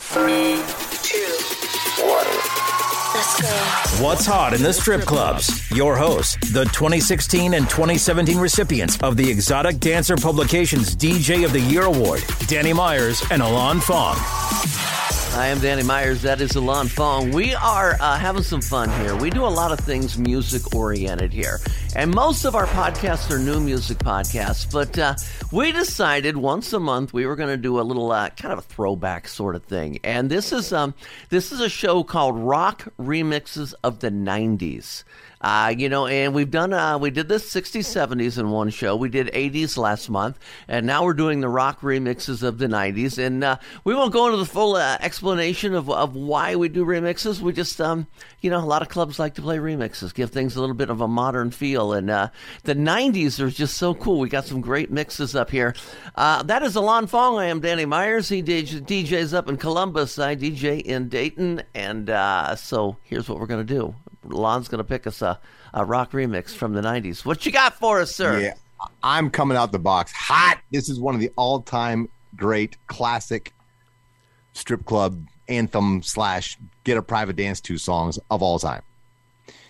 Three, What's hot in the strip clubs? Your hosts, the 2016 and 2017 recipients of the Exotic Dancer Publications DJ of the Year Award, Danny Myers and Alon Fong. I am Danny Myers. That is Alon Fong. We are uh, having some fun here. We do a lot of things music oriented here. And most of our podcasts are new music podcasts. But uh, we decided once a month we were going to do a little uh, kind of a throwback sort of thing. And this is, um, this is a show called Rock Remixes of the 90s. Uh, you know, and we've done, uh, we did the 60s, 70s in one show. We did 80s last month, and now we're doing the rock remixes of the 90s. And uh, we won't go into the full uh, explanation of, of why we do remixes. We just, um, you know, a lot of clubs like to play remixes, give things a little bit of a modern feel. And uh, the 90s are just so cool. We got some great mixes up here. Uh, that is Alon Fong. I am Danny Myers. He DJs up in Columbus. I DJ in Dayton. And so here's what we're going to do. Lon's going to pick us a, a rock remix from the 90s. What you got for us, sir? Yeah, I'm coming out the box hot. This is one of the all time great classic strip club anthem slash get a private dance to songs of all time.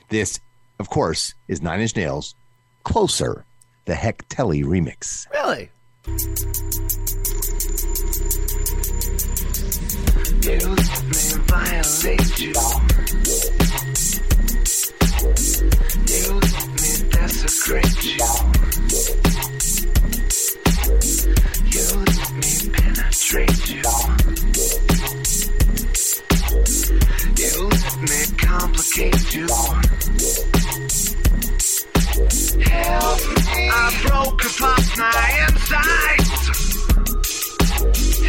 This, of course, is Nine Inch Nails Closer, the Heck Telly remix. Really? You may violate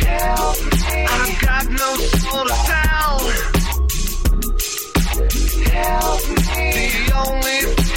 Help me. I've got no soul to tell. Help me. The only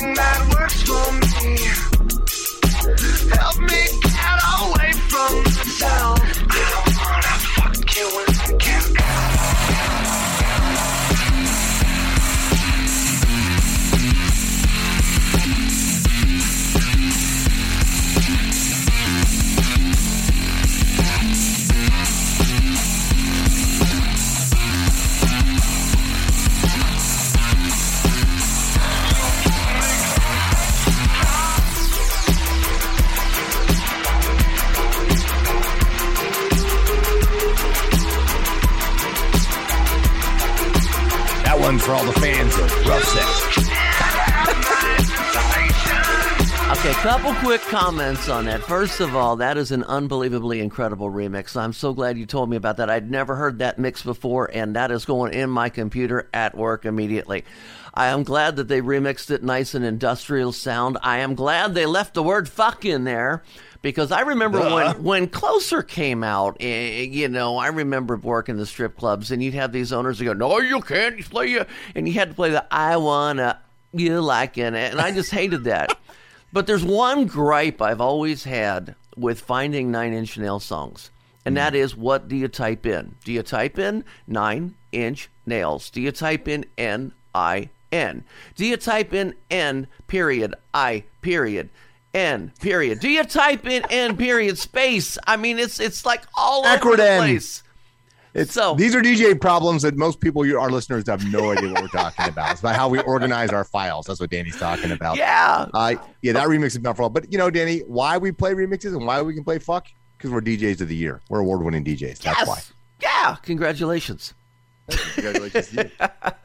comments on that. First of all, that is an unbelievably incredible remix. I'm so glad you told me about that. I'd never heard that mix before, and that is going in my computer at work immediately. I am glad that they remixed it nice and industrial sound. I am glad they left the word fuck in there because I remember when when Closer came out, eh, you know, I remember working the strip clubs and you'd have these owners who go, "No, you can't play you," and you had to play the "I wanna you like in it," and I just hated that. But there's one gripe I've always had with finding Nine Inch Nail songs, and hmm. that is what do you type in? Do you type in Nine Inch Nails? Do you type in N I N? Do you type in N period I period? N period. Do you type in N period space? I mean, it's it's like all over the place. It's So- these are DJ problems that most people, our listeners, have no idea what we're talking about. It's about how we organize our files. That's what Danny's talking about. Yeah. Uh, yeah, that remix is not for all. But you know, Danny, why we play remixes and why we can play fuck? Because we're DJs of the year. We're award-winning DJs. That's yes. why. Yeah. Congratulations. Congratulations.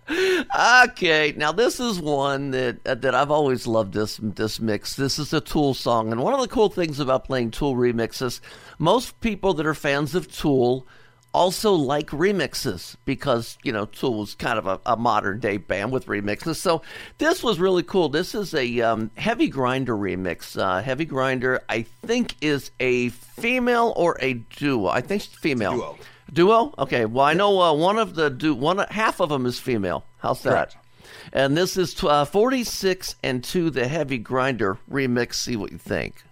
Okay, now this is one that uh, that I've always loved this this mix. This is a Tool song, and one of the cool things about playing Tool remixes, most people that are fans of Tool also like remixes because you know Tool is kind of a, a modern day band with remixes. So this was really cool. This is a um, Heavy Grinder remix. Uh, Heavy Grinder, I think, is a female or a duo. I think it's female. duo. Duo? Okay. Well, I know uh, one of the du- one half of them is female. How's that? Correct. And this is tw- uh, 46 and 2 the Heavy Grinder remix. See what you think.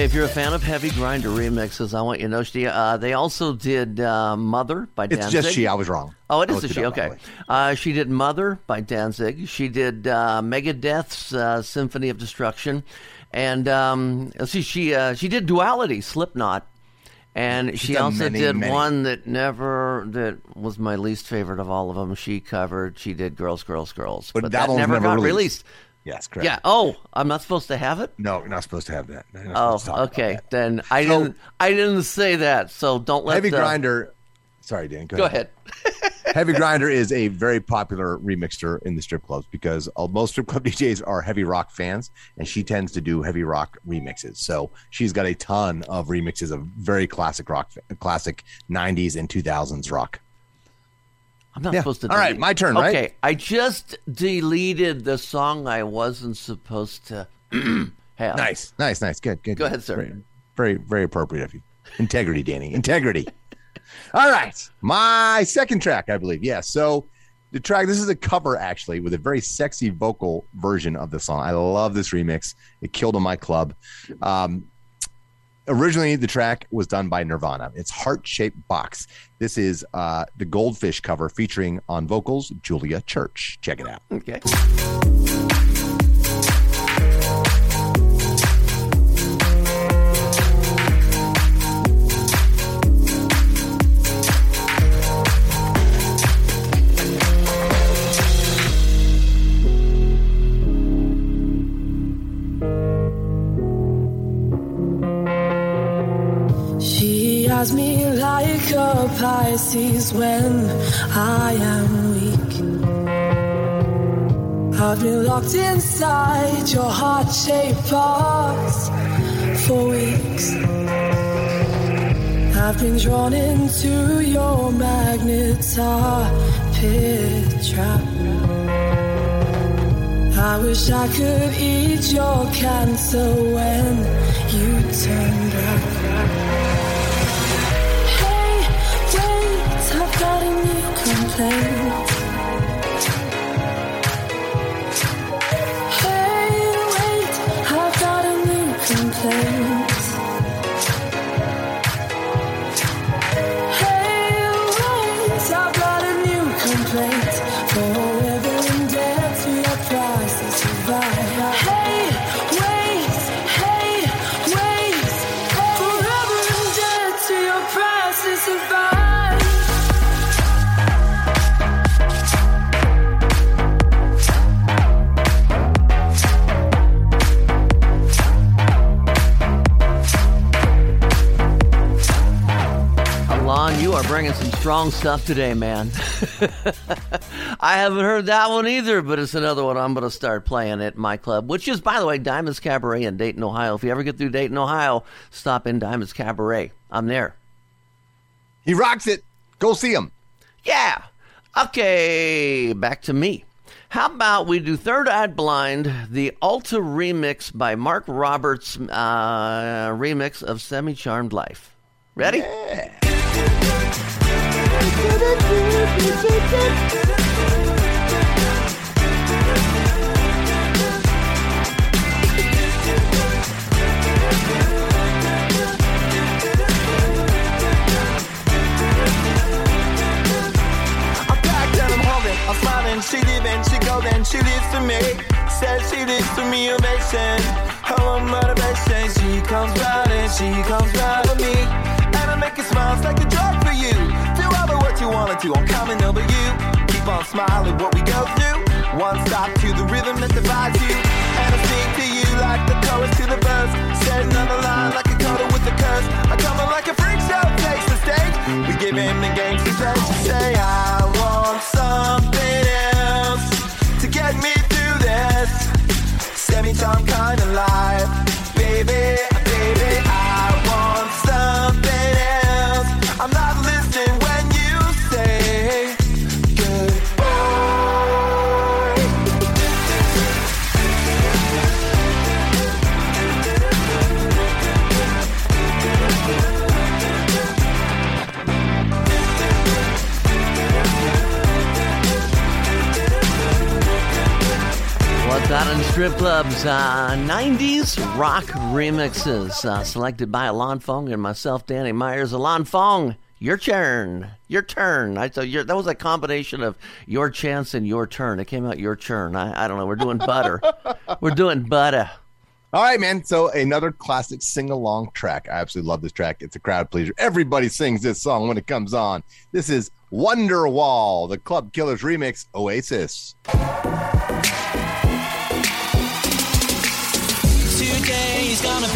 Way, if you're a fan of Heavy Grinder remixes, I want you to know she, uh, they also did uh, Mother by Danzig. It's just she. I was wrong. Oh, it is a she. up, Okay. Uh, she did Mother by Danzig. She did uh, Megadeth's uh, Symphony of Destruction, and um, let's see, she uh, she did Duality, Slipknot, and She's she also many, did many. one that never that was my least favorite of all of them. She covered. She did Girls, Girls, Girls, But but, that that never, never got released. released. Yes, correct. Yeah. Oh, I'm not supposed to have it. No, you're not supposed to have that. Oh, supposed to talk about okay. Then I So- didn't. I didn't say that. So don't let Heavy the, Grinder. Sorry, Dan. Go, Go ahead. Heavy Grinder is a very popular remixer in the strip clubs because uh, most strip club DJs are heavy rock fans, and she tends to do heavy rock remixes. So she's got a ton of remixes of very classic rock, classic '90s and 2000s rock. I'm not Yeah. supposed to. Do. All right, delete- my turn, right? Okay, I just deleted the song I wasn't supposed to have. Nice, nice, nice. Good, good. Go ahead, sir. Very, very, very appropriate of you. Integrity, Danny. Integrity. All right. My second track, I believe. Yeah. So the track, this is a cover actually with a very sexy vocal version of the song. I love this remix. It killed in my club. Um, originally, the track was done by Nirvana. It's Heart Shaped Box. This is uh, the Goldfish cover featuring on vocals Julia Church. Check it out. Okay. Has me like a Pisces when I am weak. I've been locked inside your heart shaped box for weeks. I've been drawn into your magnetar pit trap. I wish I could eat your cancer when you turn back. Complaint. Hey, wait, I've got a new complaint. Are bringing some strong stuff today, man. I haven't heard that one either, but it's another one I'm going to start playing at my club, which is, by the way, Diamonds Cabaret in Dayton, Ohio. If you ever get through Dayton, Ohio, stop in Diamonds Cabaret. I'm there. He rocks it. Go see him. Yeah. Okay, back to me. How about we do Third Eye Blind, the Alta remix by Mark Roberts, uh, remix of Semi Charmed Life. Ready? I'm packed and she she golden, she lives for me. Says she lives for me, ovation. Her motivation, wanna I'm coming over you. Keep on smiling, what we go through. One stop to the rhythm that divides you. And I sing to you like the chorus to the verse. Setting on the line like a coda with a curse. I come in like a freak show, takes the stage. We give him the games to say, I want something else to get me through this semi-time kind of life. Baby, strip clubs? Uh, 90s rock remixes, uh, selected by Alon Fong and myself, Danny Myers. Alon Fong, your turn. Your turn. I thought your, that was a combination of your chance and your turn. It came out your turn. I, I don't know. We're doing butter. We're doing butter. All right, man. So another classic sing-along track. I absolutely love this track. It's a crowd pleaser. Everybody sings this song when it comes on. This is Wonderwall, the Club Killers remix, Oasis.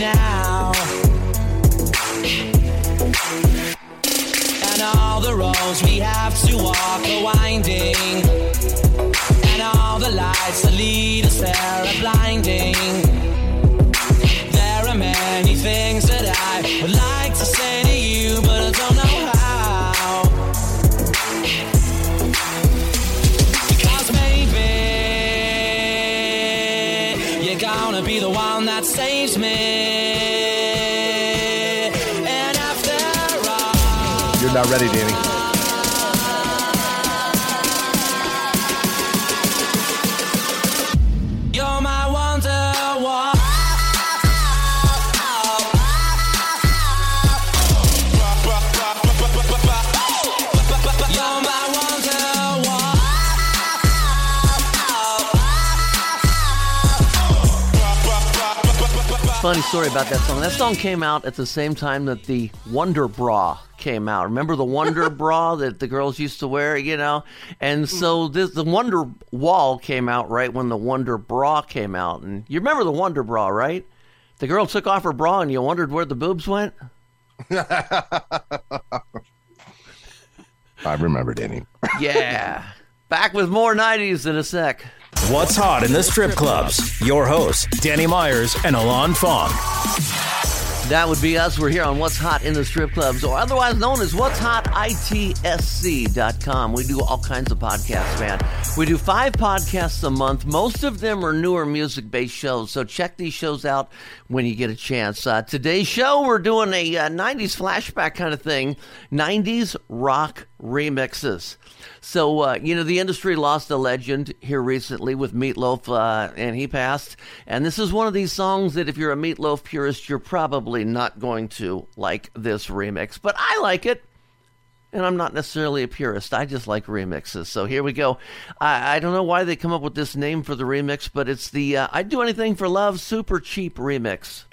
now. And all the roads we have to walk are winding. And all the lights that lead us there are blinding. All. You're ready, Danny. You're my wonderwall. You're my wonderwall. Funny story about that song. That song came out at the same time that the Wonder Bra came out. Remember the Wonder Bra that the girls used to wear, you know? And so mm. this the Wonder Wall came out right when the Wonder Bra came out. And you remember the Wonder Bra, right? The girl took off her bra and you wondered where the boobs went? I remember, Danny. Yeah. Back with more 90s in a sec. What's hot in the strip clubs? Your hosts, Danny Myers and Alon Fong. That would be us. We're here on What's Hot in the Strip Clubs, or otherwise known as What's Hot ITSC.com. We do all kinds of podcasts, man. We do five podcasts a month. Most of them are newer music based shows, so check these shows out when you get a chance. Uh, today's show, we're doing a uh, 90s flashback kind of thing 90s rock remixes. So, uh, you know, the industry lost a legend here recently with Meatloaf, uh, and he passed. And this is one of these songs that if you're a Meatloaf purist, you're probably not going to like this remix. But I like it. And I'm not necessarily a purist. I just like remixes. So here we go. I, I don't know why they come up with this name for the remix, but it's the uh, I'd Do Anything for Love Super Cheap remix.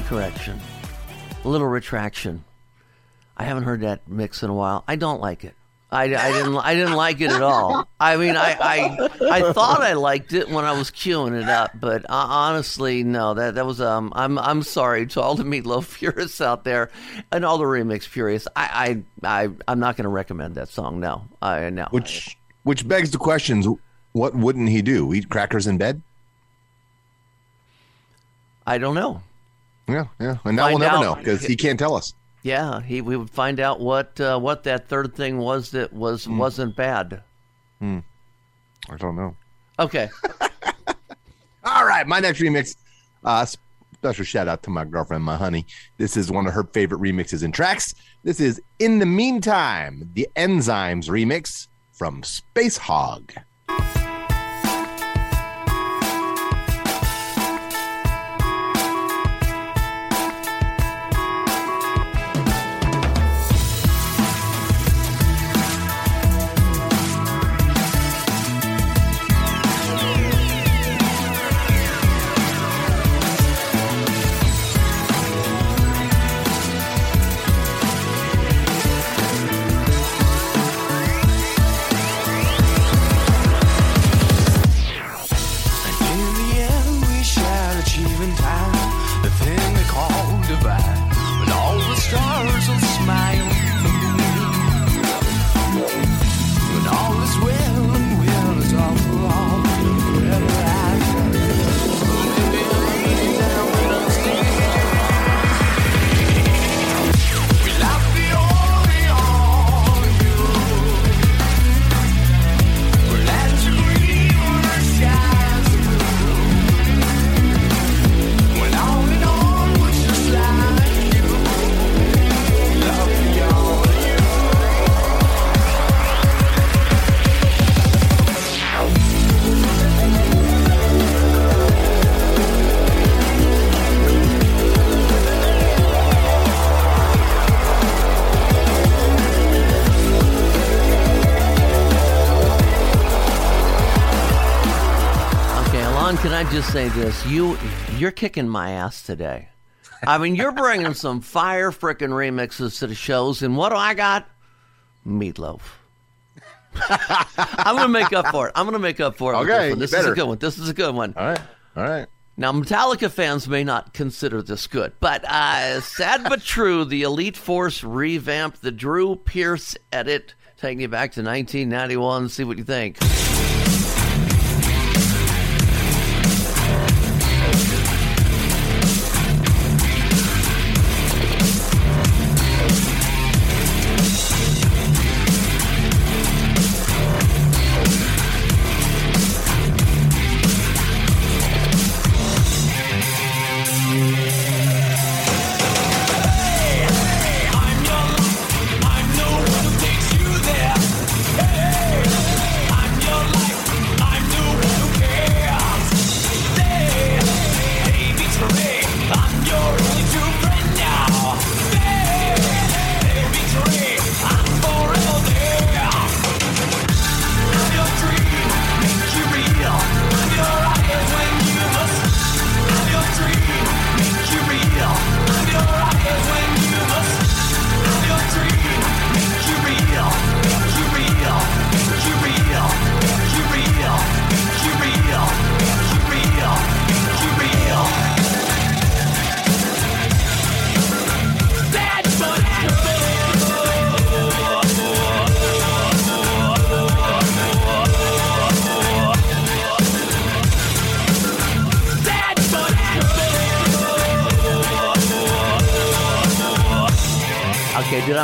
Slight correction, a little retraction. I haven't heard that mix in a while. I don't like it. I, I didn't I didn't like it at all. I mean, I, I I thought I liked it when I was queuing it up, but uh, honestly, no. That that was um. I'm I'm sorry to all the Meatloaf purists out there, and all the remix purists. I I, I I'm not going to recommend that song. No, I no. Which which begs the questions: What wouldn't he do? Eat crackers in bed? I don't know. Yeah, yeah. And now we'll never out. know because he can't tell us. Yeah, he we would find out what uh, what that third thing was that was wasn't bad. I don't know. Okay. All right, my next remix. Uh, special shout out to my girlfriend, my honey. This is one of her favorite remixes and tracks. This is "In the Meantime," the Enzymes remix from Space Hog. Say this? You you're kicking my ass today. I mean, you're bringing some fire frickin' remixes to the shows, and what do I got? Meatloaf. I'm gonna make up for it. I'm gonna make up for it. Okay, this. This is a good one. This is a good one. All right, all right. Now, Metallica fans may not consider this good, but uh, sad but true, the Elite Force revamped the Drew Pierce edit, taking you back to 1991. See what you think.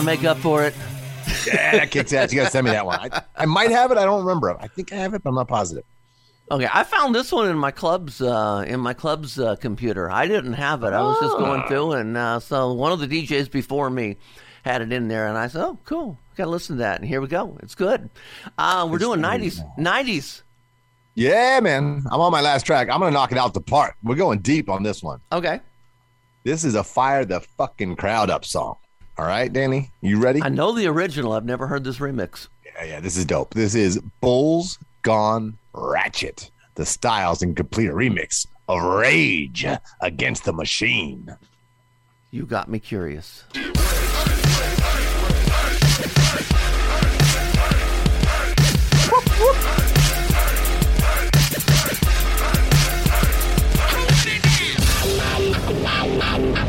Okay, did I make up for it? Yeah, that kicks ass. You got to send me that one. I, I might have it. I don't remember. I think I have it, but I'm not positive. Okay, I found this one in my club's uh, in my club's uh, computer. I didn't have it. I was just going through, and uh, so one of the DJs before me had it in there, and I said, "Oh, cool, got to listen to that." And here we go. It's good. Uh, we're doing nineties, nineties. Yeah, man. I'm on my last track. I'm gonna knock it out the park. We're going deep on this one. Okay, This is a fire the fucking crowd up song. All right, Danny, you ready? I know the original. I've never heard this remix. Yeah, yeah. This is dope. This is Bulls Gone Ratchet, the Styles and Complete remix of Rage Against the Machine. You got me curious. Okay,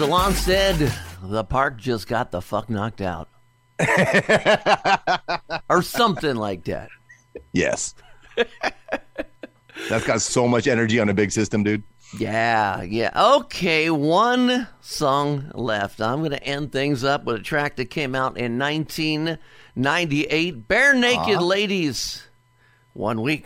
as Alon said, the park just got the fuck knocked out. or something like that. Yes. That's got so much energy on a big system, dude. Yeah, yeah. Okay, one song left. I'm going to end things up with a track that came out in 1998 Bare Naked Aw. Ladies. One week.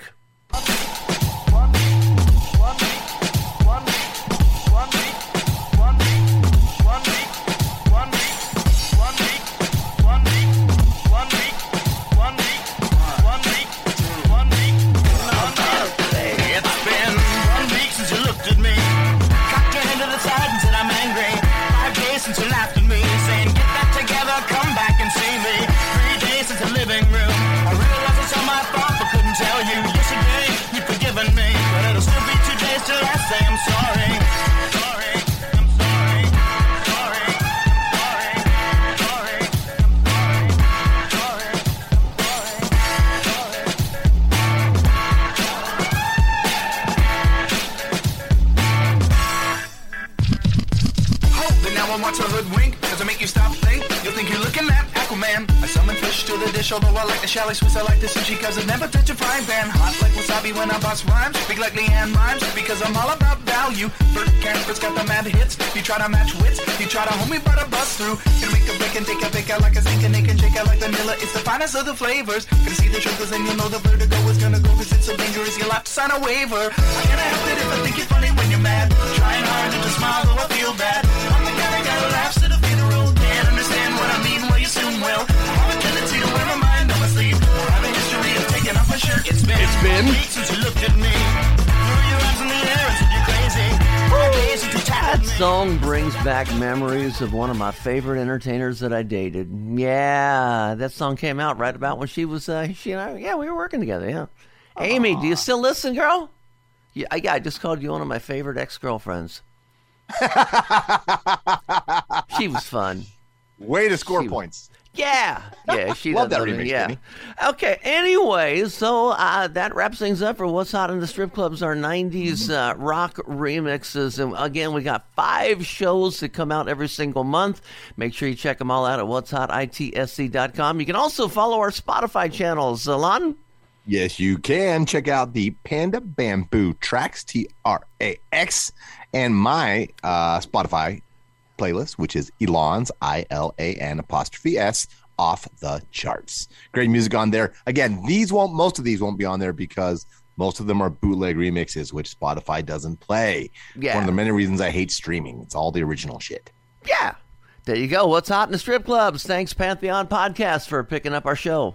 Now I watch a hoodwink. Does it make you stop think? You'll think you're looking at Aquaman. I summon fish to the dish, although I like the chalet Swiss. I like the sushi cause it never touch a frying pan. Hot like wasabi when I bust rhymes. Big like Leanne rhymes because I'm all about value. Bert Camper's got the mad hits. You try to match wits, you try to hold me but I bust through. Gonna make a break and take a pick out like a sink and they can shake out like vanilla. It's the finest of the flavors. Gonna see the sugars and you know the vertigo is gonna go cause it's so dangerous. You'll have to sign a waiver. I can't help it if I think you're funny when you're mad. Trying hard to smile though I feel bad. I'm laughs at a funeral. Can't understand what I mean, well you soon will. I have a tendency to wear my mind on my sleeve. I have a history of taking off my shirt. It's been, It's been- since you looked at me. Threw your arms in the air and said you're crazy. Five days since you tapped That song brings back memories of one of my favorite entertainers that I dated. Yeah, that song came out right about when she was, uh, she and I, yeah, we were working together, yeah. Amy, do you still listen, girl? Yeah, I- yeah, I just called you one of my favorite ex girlfriends. she was fun. Way to score She- points. Yeah, yeah, she Love that remix, Yeah. Okay. Anyway, so uh, that wraps things up for what's hot in the strip clubs. Our '90s uh, rock remixes, and again, we got five shows that come out every single month. Make sure you check them all out at what's hot itsc.com. You can also follow our Spotify channels. Alon. Yes, you can check out the Panda Bamboo Tracks T R A X and my uh, Spotify playlist, which is Elon's I L A N apostrophe S off the charts. Great music on there. Again, these won't most of these won't be on there because most of them are bootleg remixes, which Spotify doesn't play. Yeah. One of the many reasons I hate streaming. It's all the original shit. Yeah. There you go. What's hot in the strip clubs? Thanks, Pantheon Podcast, for picking up our show.